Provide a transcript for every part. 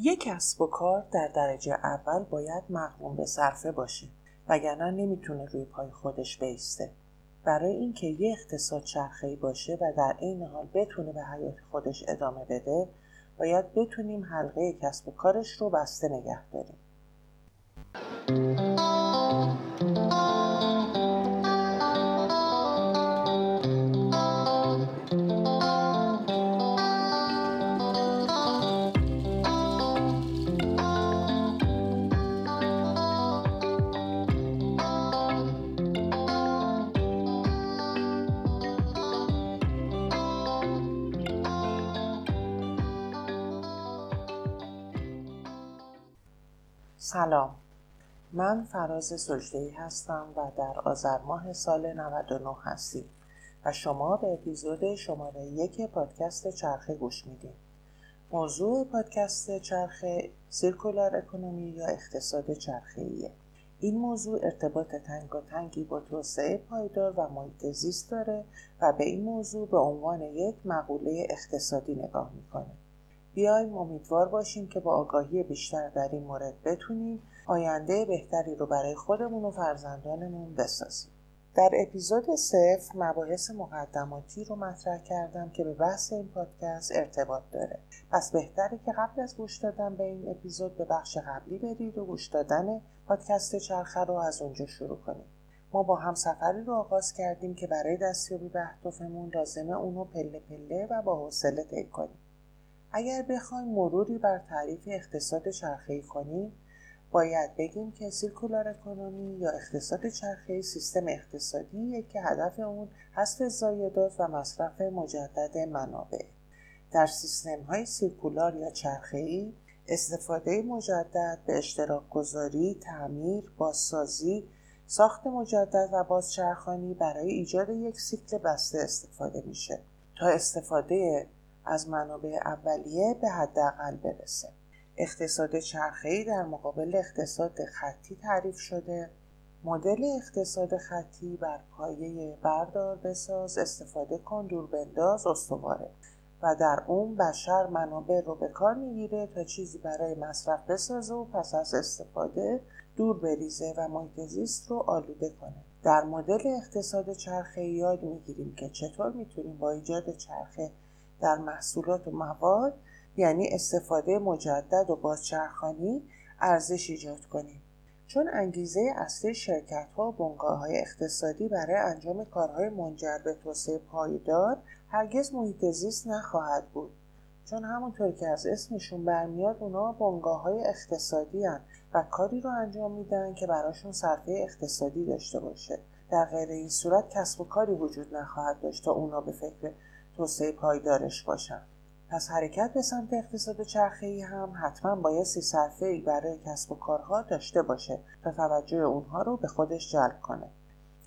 یک کسب و کار در درجه اول باید مقوم به صرفه باشه وگرنه نمی‌تونه روی پای خودش بیسته. برای اینکه یه اقتصاد چرخه‌ای باشه و در عین حال بتونه به حیات خودش ادامه بده باید بتونیم حلقه کسب و کارش رو بسته نگه داریم. سلام. من فراز سجدهی هستم و در آذر ماه سال 99 هستیم و شما به اپیزود شماره یک پادکست چرخه گوش میدین. موضوع پادکست چرخه سیرکولار اکونومی یا اقتصاد چرخه‌ایه. این موضوع ارتباط تنگ و تنگی با توسعه پایدار و محیط زیست داره و به این موضوع به عنوان یک مقوله اقتصادی نگاه می‌کنه. بیایم امیدوار باشیم که با آگاهی بیشتر در این مورد بتونیم آینده بهتری رو برای خودمون و فرزندانمون بسازیم. در اپیزود صفر مباحث مقدماتی رو مطرح کردم که به بحث این پادکست ارتباط داره. پس بهتره که قبل از گوش دادن به این اپیزود به بخش قبلی برید و گوش دادن پادکست چرخه رو از اونجا شروع کنیم ما با هم سفری رو آغاز کردیم که برای دستیابی به اهدافمون لازمه اونو پله پله و با حوصله طی کنیم. اگر بخوایم مروری بر تعریف اقتصاد چرخه‌ای کنیم باید بگیم که سیرکولار اکونومی یا اقتصاد چرخه‌ای سیستم اقتصادیه که هدف اون حذف زایدات و مصرف مجدد منابع. در سیستم های سیرکولار یا چرخه‌ای استفاده مجدد به اشتراک گذاری، تعمیر، بازسازی، ساخت مجدد و بازچرخانی برای ایجاد یک سیکل بسته استفاده میشه. تا استفاده از منابع اولیه به حداقل برسه. اقتصاد چرخه‌ای در مقابل اقتصاد خطی تعریف شده. مدل اقتصاد خطی بر پایه بردار بساز استفاده کن دور بنداز استواره. و در اون بشر منابع رو به کار می‌گیره تا چیزی برای مصرف بسازه و پس از استفاده دور بریزه و محیط زیست رو آلوده کنه. در مدل اقتصاد چرخه یاد می‌گیریم که چطور می‌تونیم با ایجاد چرخه در محصولات و مواد یعنی استفاده مجدد و بازچرخانی ارزش ایجاد کنیم. چون انگیزه اصلی شرکت ها و بنگاه های اقتصادی برای انجام کارهای منجر به توسعه پایدار هرگز محیط زیست نخواهد بود. چون همونطور که از اسمشون برمیاد اونا بنگاه های اقتصادی هن و کاری رو انجام میدن که براشون صرفه اقتصادی داشته باشه. در غیر این صورت کسب و کاری وجود نخواهد داشت تا اونا به فکر توسعه پایدارش باشن. پس حرکت به سمت اقتصاد چرخه‌ای هم حتما بایستی صرفه برای کسب و کارها داشته باشه تا توجه اونها رو به خودش جلب کنه.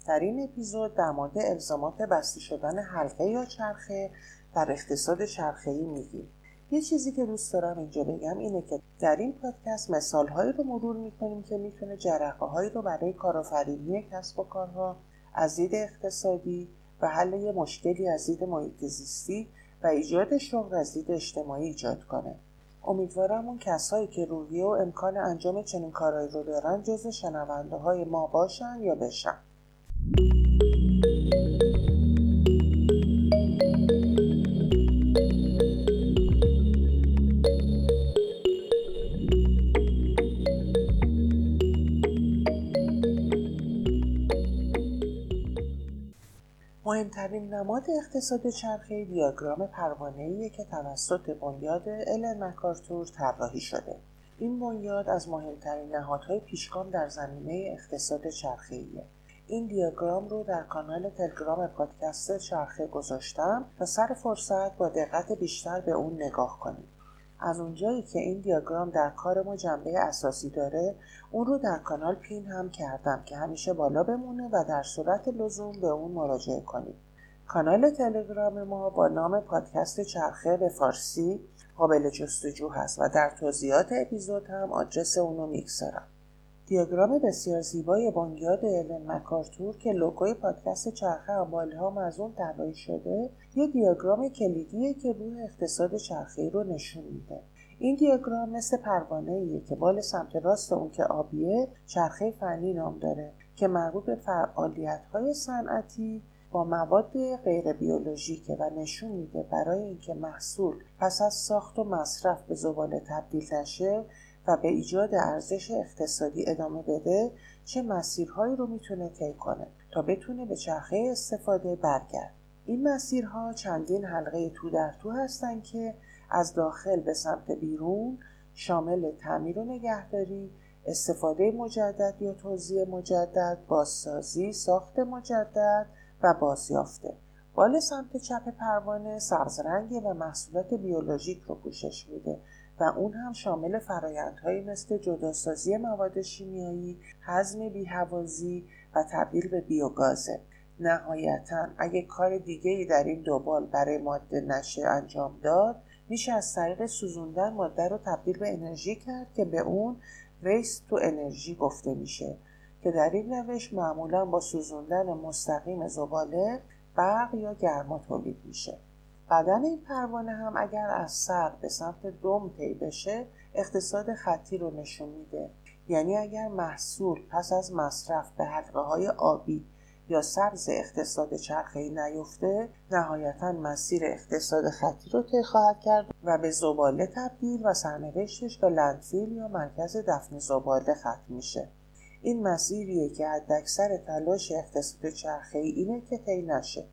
در این اپیزود در مورد الزامات بسته شدن حلقه یا چرخه در اقتصاد چرخه‌ای میگیم. یه چیزی که دوست دارم اینجا بگم اینه که در این پادکست مثالهایی رو مرور می‌کنیم که می‌تونه جرقه هایی رو برای کارآفرینی کسب و کارها از دید اقتصادی و حل یه مشکلی از دید محیط زیستی و ایجاد شغل از دید اجتماعی ایجاد کنه. امیدوارم اون کسایی که روحیه و امکان انجام چنین کارهایی رو دارن جز شنونده های ما باشن یا بشن. مهمترین نماد اقتصاد چرخه دیاگرام پروانه‌ایه که توسط بنیاد الن مکارتور طراحی شده. این بنیاد از مهمترین نهادهای پیشگام در زمینه اقتصاد چرخه‌ایه. این دیاگرام رو در کانال تلگرام پادکست چرخه گذاشتم تا سر فرصت با دقت بیشتر به اون نگاه کنید. از اونجایی که این دیاگرام در کار ما جنبه اساسی داره اون رو در کانال پین هم کردم که همیشه بالا بمونه و در صورت لزوم به اون مراجعه کنید کانال تلگرام ما با نام پادکست چرخه به فارسی قابل جستجو هست و در توضیحات اپیزود هم آدرس اون می‌گذارم. دیاگرام بسیار زیبای بنیاد الن مکارتور که لوگوی پادکست چرخه هم از اون طراحی شده یه دیاگرام کلیدیه که روی اقتصاد چرخه‌ای رو نشون میده. این دیاگرام مثل پروانه ایه که بال سمت راست اون که آبیه چرخه فنی نام داره که مربوط به فعالیت های صنعتی با مواد غیر بیولوژیکه و نشون میده برای اینکه محصول پس از ساخت و مصرف به زباله تبدیل نشه و به ایجاد ارزش اقتصادی ادامه بده چه مسیرهایی رو می‌تونه طی کنه تا بتونه به چرخه استفاده برگرد. این مسیرها چندین حلقه تو در تو هستن که از داخل به سمت بیرون شامل تعمیر و نگهداری استفاده مجدد یا توزیع مجدد بازسازی ساخت مجدد و بازیافته. بال سمت چپ پروانه سبزرنگه و محصولات بیولوژیک رو پوشش میده. و اون هم شامل فرایندهایی مثل جداسازی مواد شیمیایی، هضم بیهوازی و تبدیل به بیوگازه. نهایتا اگه کار دیگه ای در این دوبال برای ماده نشه انجام داد میشه از طریق سوزوندن ماده رو تبدیل به انرژی کرد که به اون ویست تو انرژی گفته میشه که در این روش معمولا با سوزوندن مستقیم زباله برق یا گرما تولید میشه بدن این پروانه هم اگر از سر به سمت دوم طی بشه اقتصاد خطی رو نشون میده. یعنی اگر محصول پس از مصرف به حلقه های آبی یا سبز اقتصاد چرخه‌ای نیفته نهایتا مسیر اقتصاد خطی رو طی خواهد کرد و به زباله تبدیل و سرنوشتش به لندفیل یا مرکز دفن زباله ختم میشه. این مسیریه که حداکثر تلاش اقتصاد چرخه‌ای اینه که طی نشه.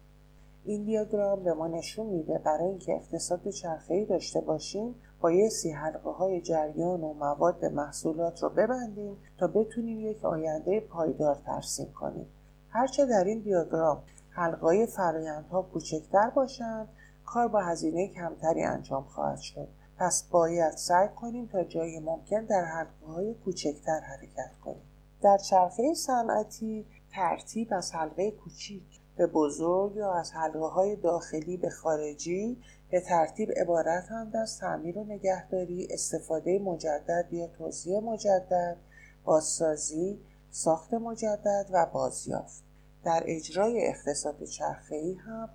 این دیاگرام به ما نشون میده برای اینکه اقتصاد چرخه‌ای داشته باشیم بایستی حلقه های جریان و مواد محصولات رو ببندیم تا بتونیم یک آینده پایدار ترسیم کنیم. هرچه در این دیاگرام حلقه فرایندها کوچکتر باشند کار با هزینه کمتری انجام خواهد شد. پس باید سعی کنیم تا جای ممکن در حلقه های کوچکتر حرکت کنیم. در چرخه صنعتی ترتیب از حلقه کوچیک به بزرگ یا از حلقه های داخلی به خارجی به ترتیب عبارتند از تعمیر و نگهداری استفاده مجدد یا توزیع مجدد بازسازی ساخت مجدد و بازیافت. در اجرای اقتصاد چرخه‌ای هم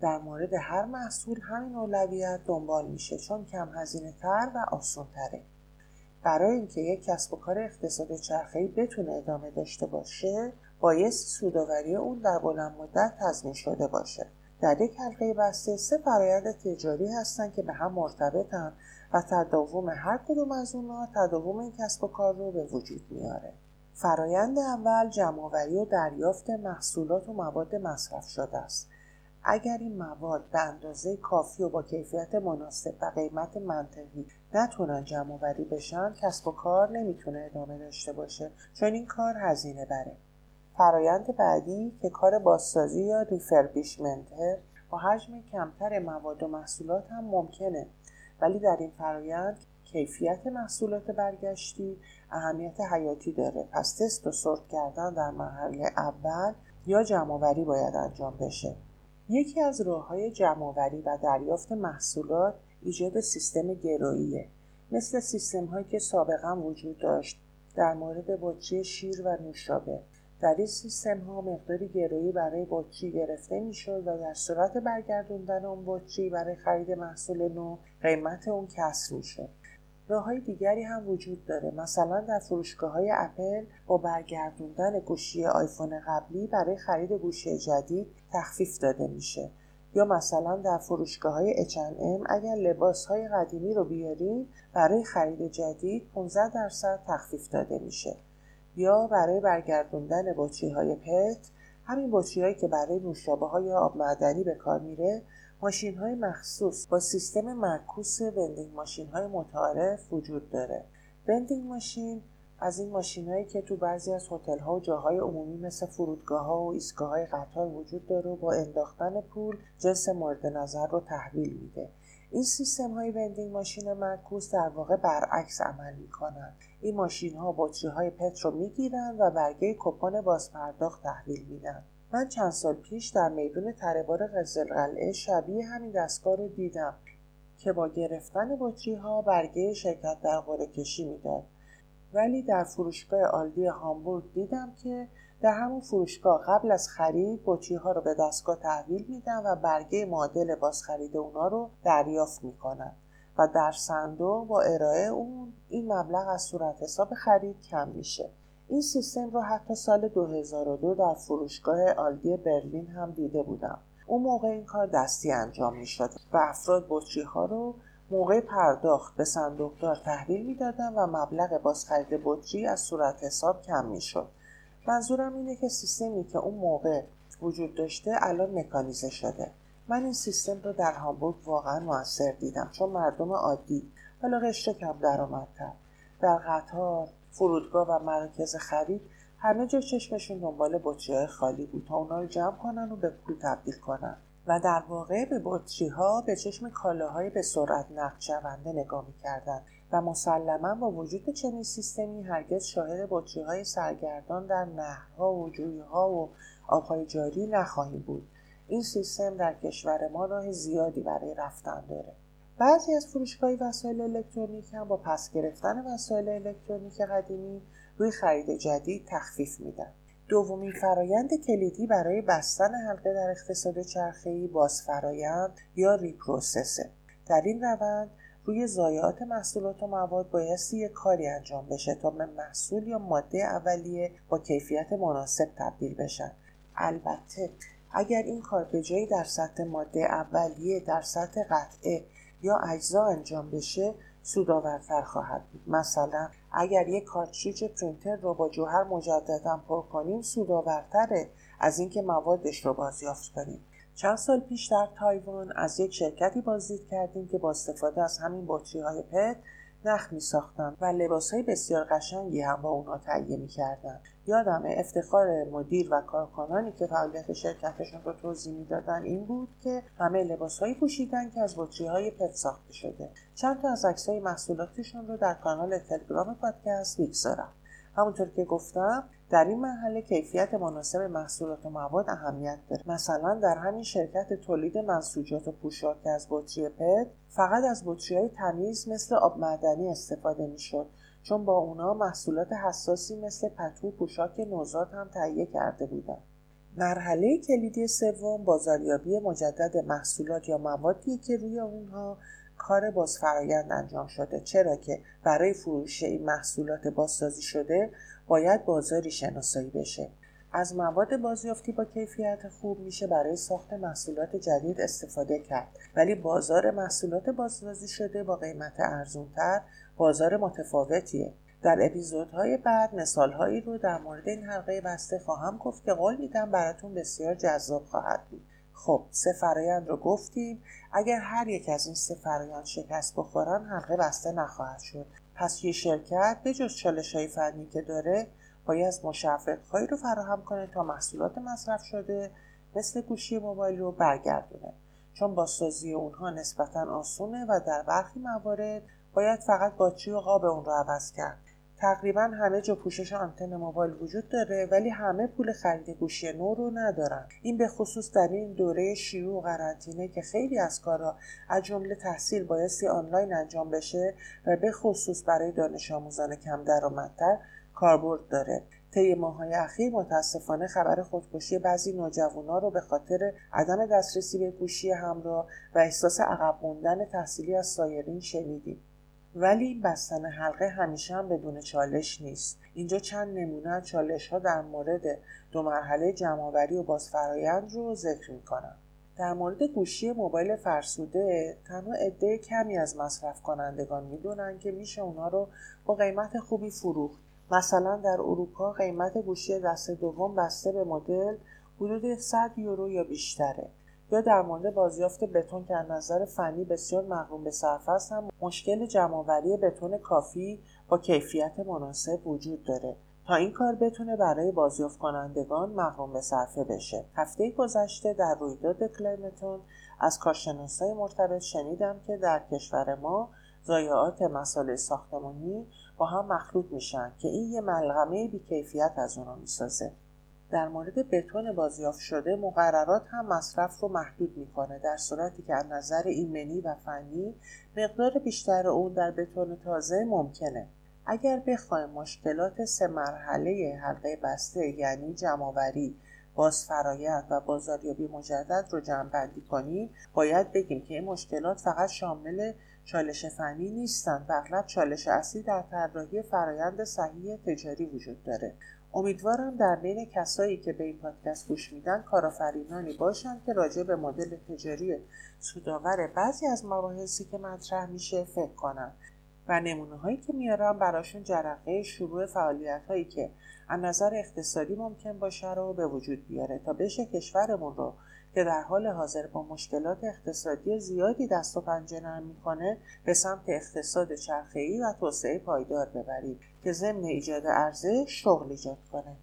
در مورد هر محصول همین اولویت دنبال میشه چون کم هزینه تر و آسان تره برای اینکه یک کسب و کار اقتصاد چرخه‌ای بتونه ادامه داشته باشه بایست سوداوری اون در بلند مدت تضمین شده باشه. در یک حلقه بسته سه فرایند تجاری هستند که به هم مرتبطن و تداوم هر کدوم از اونها تداوم این کسب و کار رو به وجود میاره. فرایند اول جمعآوری و دریافت محصولات و مواد مصرف شده است. اگر این مواد به اندازه کافی و با کیفیت مناسب و قیمت منطقی نتونن جمع آوری بشن کسب و کار نمی‌تونه ادامه داشته باشه. چون این کار هزینه بره. فرایند بعدی که کار بازسازی یا ریفربیشمنته با حجم کمتر مواد و محصولات هم ممکنه. ولی در این فرایند کیفیت محصولات برگشتی اهمیت حیاتی داره. پس تست و سورت کردن در مرحله اول یا جمعآوری باید انجام بشه. یکی از راه های جمعآوری و دریافت محصولات ایجاد سیستم گروییه مثل سیستم هایی که سابقا وجود داشت در مورد بطری شیر و نوشابه. در این سیستم ها مقداری گرویی برای بطری گرفته می‌شد و در صورت برگردوندن اون بطری برای خرید محصول نو قیمت اون کسر می‌شد. راه های دیگری هم وجود داره. مثلا در فروشگاه های اپل با برگردوندن گوشی آیفون قبلی برای خرید گوشی جدید تخفیف داده میشه. یا مثلا در فروشگاه های H&M اگر لباس های قدیمی رو بیاریم برای خرید جدید 15 درصد تخفیف داده میشه. یا برای برگردوندن بطری های پت همین بطری هایی که برای نوشابه های آب معدنی به کار میره ماشین های مخصوص با سیستم معکوس وندینگ ماشین های متعارف وجود داره. وندینگ ماشین از این ماشین هایی که تو بعضی از هتل ها و جاهای عمومی مثل فرودگاه ها و ایستگاه های قطار وجود داره و با انداختن پول جنس مورد نظر رو تحویل میده. این سیستم های وندینگ ماشین معکوس در واقع برعکس عمل می‌کنن. این ماشین ها بطری های پت رو می‌گیرن و برگه کپان بازپرداخت تحویل میدن. من چند سال پیش در میدون تربار قزل قلعه شبیه همین دستگاه رو دیدم که با گرفتن بطری ها برگه شرکت در قرعه کشی می‌داد. ولی در فروشگاه آلدی هامبورگ دیدم که در همون فروشگاه قبل از خرید بطری ها رو به دستگاه تحویل میدن و برگه معادل باز خرید اونا رو دریافت می‌کنن و در صندوق با ارائه اون این مبلغ از صورت حساب خرید کم میشه. این سیستم رو حتی سال 2002 در فروشگاه آلدی برلین هم دیده بودم. اون موقع این کار دستی انجام می‌شد و افراد بطری ها رو موقع پرداخت به صندوقدار تحویل می‌دادن و مبلغ بازخرید بطری از صورت حساب کم می‌شد. منظورم اینه که سیستمی که اون موقع وجود داشته الان مکانیزه شده. من این سیستم رو در هامبورگ واقعا موثر دیدم چون مردم عادی حالا رشته کم درآمدتر. در قطار فرودگاه و مراکز خرید همه جا چشمشون دنبال بطری خالی بود تا اونا رو جمع کنن و به پول تبدیل کنن. و در واقع به بطری ها به چشم کالاهای به سرعت نقد شونده نگاه می‌کردند و مسلما با وجود چنین سیستمی هرگز شاهد بطری های سرگردان در نهرها و جویها و آبهای جاری نخواهیم بود. این سیستم در کشور ما راه زیادی برای رفتن داره. بعضی از فروشگاه وسایل الکترونیک هم با پس گرفتن وسایل الکترونیک قدیمی روی خرید جدید تخفیف میدن. دومین فرایند کلیدی برای بستن حلقه در اقتصاد چرخه‌ای بازفرایند یا ریپروسسه. در این روند روی ضایعات محصولات و مواد بایستی یک کاری انجام بشه تا به محصول یا ماده اولیه با کیفیت مناسب تبدیل بشن البته اگر این کار به جایی در سطح ماده اولیه در سطح قطعه یا اجزا انجام بشه سودآورتر خواهد بود. مثلا اگر یک کارتریج پرینتر رو با جوهر مجددا پر کنیم سودآورتره از اینکه موادش رو بازیافت کنیم. چند سال پیش در تایوان از یک شرکتی بازدید کردیم که با استفاده از همین بطری های پت نخ می ساختن و لباس های بسیار قشنگی هم با اونا تهیه می کردن. یادم افتخار مدیر و کارکنانی که فعالیت شرکتشون رو توضیح می‌دادن این بود که همه لباس هایی پوشیدن که از بطری های پت ساخته شده چند تا از عکس های محصولاتشون رو در کانال تلگرام پادکست می‌گذارم همونطور که گفتم در این مرحله کیفیت مناسب محصولات و مواد اهمیت داره. مثلا در همین شرکت تولید منسوجات و پوشاک از بطری پت فقط از بطری های تمیز مثل آب معدنی استفاده می‌شد چون با اونا محصولات حساسی مثل پتو پوشاک نوزاد هم تهیه کرده بودن مرحله کلیدی سوم بازاریابی مجدد محصولات یا موادی که روی اونها کار بازفرایند انجام شده. چرا که برای فروش این محصولات بازسازی شده باید بازاری شناسایی بشه. از مواد بازیافتی با کیفیت خوب میشه برای ساخت محصولات جدید استفاده کرد. ولی بازار محصولات بازسازی شده با قیمت ارزونتر بازار متفاوتیه. در اپیزودهای بعد مثالهایی رو در مورد این حلقه بسته خواهم گفت که قول میدم براتون بسیار جذاب خواهد بود. خب سه فرایند رو گفتیم. اگر هر یک از این سه فرایند شکست بخورن حلقه بسته نخواهد شد. پس یه شرکت به جز چالش های فنی که داره باید هایی رو فراهم کنه تا محصولات مصرف شده مثل گوشی موبایل رو برگردونه. چون بازسازی اونها نسبتا آسونه و در برخی موارد باید فقط باچی و قاب اون رو عوض کرد. تقریبا همه جا پوشش آنتن موبایل وجود داره ولی همه پول خرید گوشی نو رو ندارن. این به خصوص در این دوره شیوع و قرنطینه که خیلی از کارها از جمله تحصیل بایستی آنلاین انجام بشه و به خصوص برای دانش آموزان کم درآمدتر کاربرد داره. طی ماهای اخیر متاسفانه خبر خودکشی بعضی نوجوانا رو به خاطر عدم دسترسی به گوشی همراه و احساس عقب موندن تحصیلی از سایرین شنیدیم. ولی بستن حلقه همیشه هم بدون چالش نیست. اینجا چند نمونه از چالش ها در مورد دو مرحله جمعآوری و بازفرایند رو ذکر می‌کنم. در مورد گوشی موبایل فرسوده تنها عده کمی از مصرف کنندگان می‌دونن که میشه اونا رو با قیمت خوبی فروخت. مثلا در اروپا قیمت گوشی دست دوم بسته به مدل حدود 100 یورو یا بیشتره. یا در مورد بازیافت بتون که از نظر فنی بسیار مقروم به صرف است هم مشکل جمعآوری بتون کافی با کیفیت مناسب وجود داره. تا این کار بتونه برای بازیافت کنندگان مقروم به صرفه بشه. هفته گذشته در رویداد کلیمتون از کارشناسای مرتبط شنیدم که در کشور ما ضایعات مسائل ساختمانی با هم مخلوط میشن که این یه ملغمه بیکیفیت از اونا می‌سازه. در مورد بتون بازیافت شده مقررات هم مصرف رو محدود می‌کنه در صورتی که از نظر ایمنی و فنی مقدار بیشتر اون در بتون تازه ممکنه. اگر بخوایم مشکلات سه مرحله حلقه بسته یعنی جمعآوری باز فرایند و بازاریابی مجدد رو جمع بندی کنیم باید بگیم که این مشکلات فقط شامل چالش فنی نیستند و اغلب چالش اصلی در طراحی فرایند صحیح تجاری وجود داره. امیدوارم در بین کسایی که به این پادکست گوش میدن کارآفرینانی باشند که راجع به مدل تجاری سودآور بعضی از مباحثی که مطرح میشه فکر کنن و نمونه هایی که میارم براشون جرقه شروع فعالیت هایی که از نظر اقتصادی ممکن باشه رو به وجود بیاره تا بشه کشورمون رو که در حال حاضر با مشکلات اقتصادی زیادی دست و پنجه نرم می‌کنه به سمت اقتصاد چرخه‌ای و توسعه پایدار ببریم که ضمن ایجاد ارزش شغل ایجاد کنه.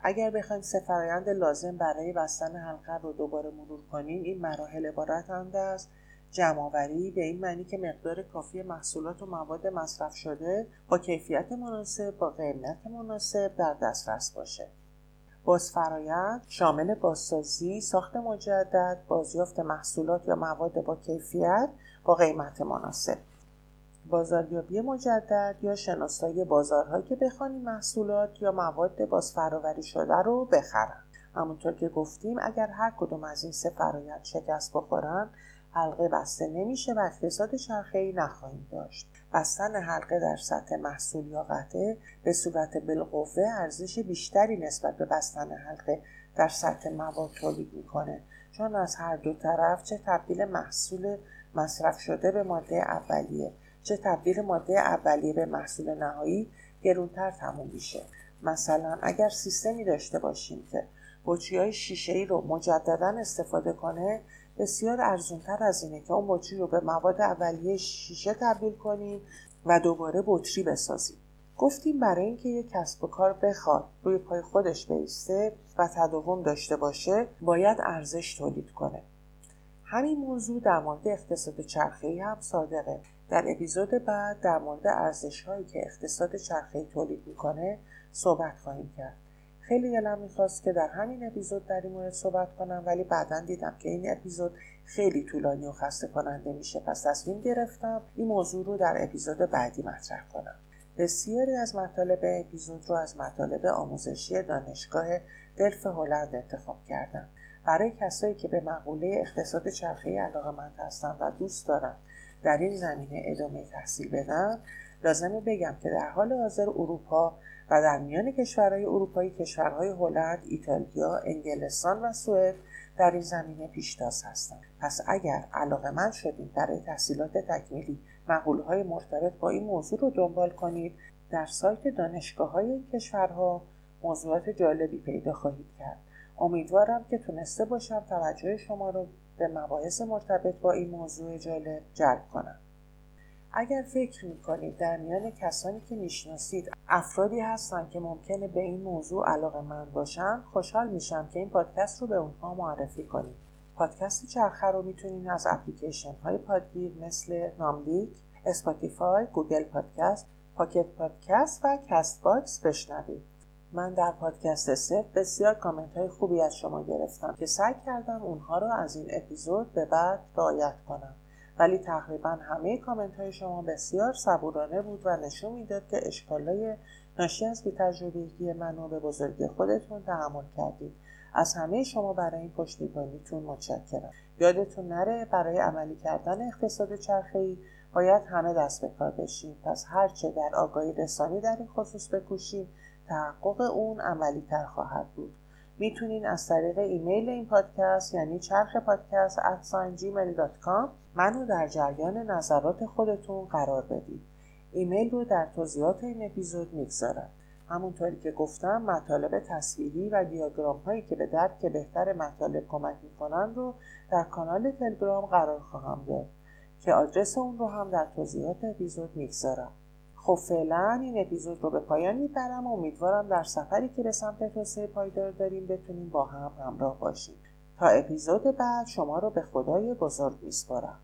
اگر بخوایم سه فرایند لازم برای بستن حلقه رو دوباره مرور کنیم این مراحل عبارتند از جمعآوری به این معنی که مقدار کافی محصولات و مواد مصرف شده با کیفیت مناسب با قیمت مناسب در دسترس باشه. بازفرایند شامل بازسازی ساخت مجدد بازیافت محصولات یا مواد با کیفیت با قیمت مناسب. بازاریابی مجدد یا شناسایی بازارهایی که بخوانی محصولات یا مواد بازفراوری شده رو بخرن. همونطور که گفتیم اگر هر کدوم از این سه فرایند شکست بخورن حلقه بسته نمیشه و اقتصاد ای نخواهیم داشت. بستن حلقه در سطح محصول یا قطعه به صورت بالقوه ارزش بیشتری نسبت به بستن حلقه در سطح مواد تولید می‌کنه. چون از هر دو طرف چه تبدیل محصول مصرف شده به ماده اولیه چه تبدیل ماده اولیه به محصول نهایی گرونتر تموم میشه. مثلا اگر سیستمی داشته باشیم که بطری های شیشه ای رو مجددا استفاده کنه بسیار ارزونتر از اینه که اون بطری رو به مواد اولیه شیشه تبدیل کنیم و دوباره بطری بسازیم. گفتیم برای اینکه یک کسب و کار بخواد روی پای خودش بیسته و تداوم داشته باشه باید ارزش تولید کنه. همین موضوع در مورد اقتصاد چرخه‌ای هم صادقه. در اپیزود بعد در مورد ارزش هایی که اقتصاد چرخه‌ای تولید می‌کنه صحبت خواهیم کرد. خیلی دلم می‌خواست که در همین اپیزود در این مورد صحبت کنم ولی بعدا دیدم که این اپیزود خیلی طولانی و خسته کننده میشه. پس تصمیم گرفتم این موضوع رو در اپیزود بعدی مطرح کنم. بسیاری از مطالب اپیزود رو از مطالب آموزشی دانشگاه دلف هلند انتخاب کردم. برای کسایی که به مقوله اقتصاد چرخه‌ای علاقه‌مند هستند و دوست دارن در این زمینه ادامه تحصیل بدن لازمه بگم که در حال حاضر اروپا و در میان کشورهای اروپایی کشورهای هلند، ایتالیا، انگلستان و سوئد در این زمینه پیشتاز هستند. پس اگر علاقه من شدید برای تحصیلات تکمیلی مقوله های مرتبط با این موضوع رو دنبال کنید در سایت دانشگاه های این کشورها موضوعات جالبی پیدا خواهید کرد. امیدوارم که تونسته باشم توجه شما رو به مباحث مرتبط با این موضوع جالب جلب کنم. اگر فکر می‌کنید در میان کسانی که می‌شناسید افرادی هستند که ممکنه به این موضوع علاقه مند باشن خوشحال میشم که این پادکست رو به اونها معرفی کنید. پادکست چرخه رو می‌تونید از اپلیکیشن های پادگیر مثل ناملیک، اسپاتیفای، گوگل پادکست، پاکت پادکست و کست باکس بشنوید. من در پادکست صفر بسیار کامنت های خوبی از شما گرفتم که سعی کردم اونها رو از این اپیزود به بعد رعایت کنم. ولی تقریبا همه کامنت های شما بسیار صبورانه بود و نشون می‌داد که اشکالای ناشی از بیتجربگی منو به بزرگی خودتون تحمل کردید. از همه شما برای این پشتیبانیتون متشکرم. یادتون نره برای عملی کردن اقتصاد چرخه‌ای باید همه دست به کار بشیم پس هرچه در آگاهی رسانی در این خصوص بکوشیم تحقق اون عملی تر خواهد بود. می‌تونین از طریق ایمیل این پادکست یعنی چرخ پادکست at gmail.com منو در جریان نظرات خودتون قرار بدید. ایمیل رو در توضیحات این اپیزود می‌گذارم. همونطوری که گفتم مطالب تصویری و دیاگرام هایی که به درک بهتر مطالب کمک می‌کنن رو در کانال تلگرام قرار خواهم داد که آدرس اون رو هم در توضیحات اپیزود می‌گذارم. خب فعلا این اپیزود رو به پایان می‌برم. و امیدوارم در سفری که به سمت توسعه پایدار داریم بتونیم با هم همراه باشیم. تا اپیزود بعد شما رو به خدای بزرگ میسپارم.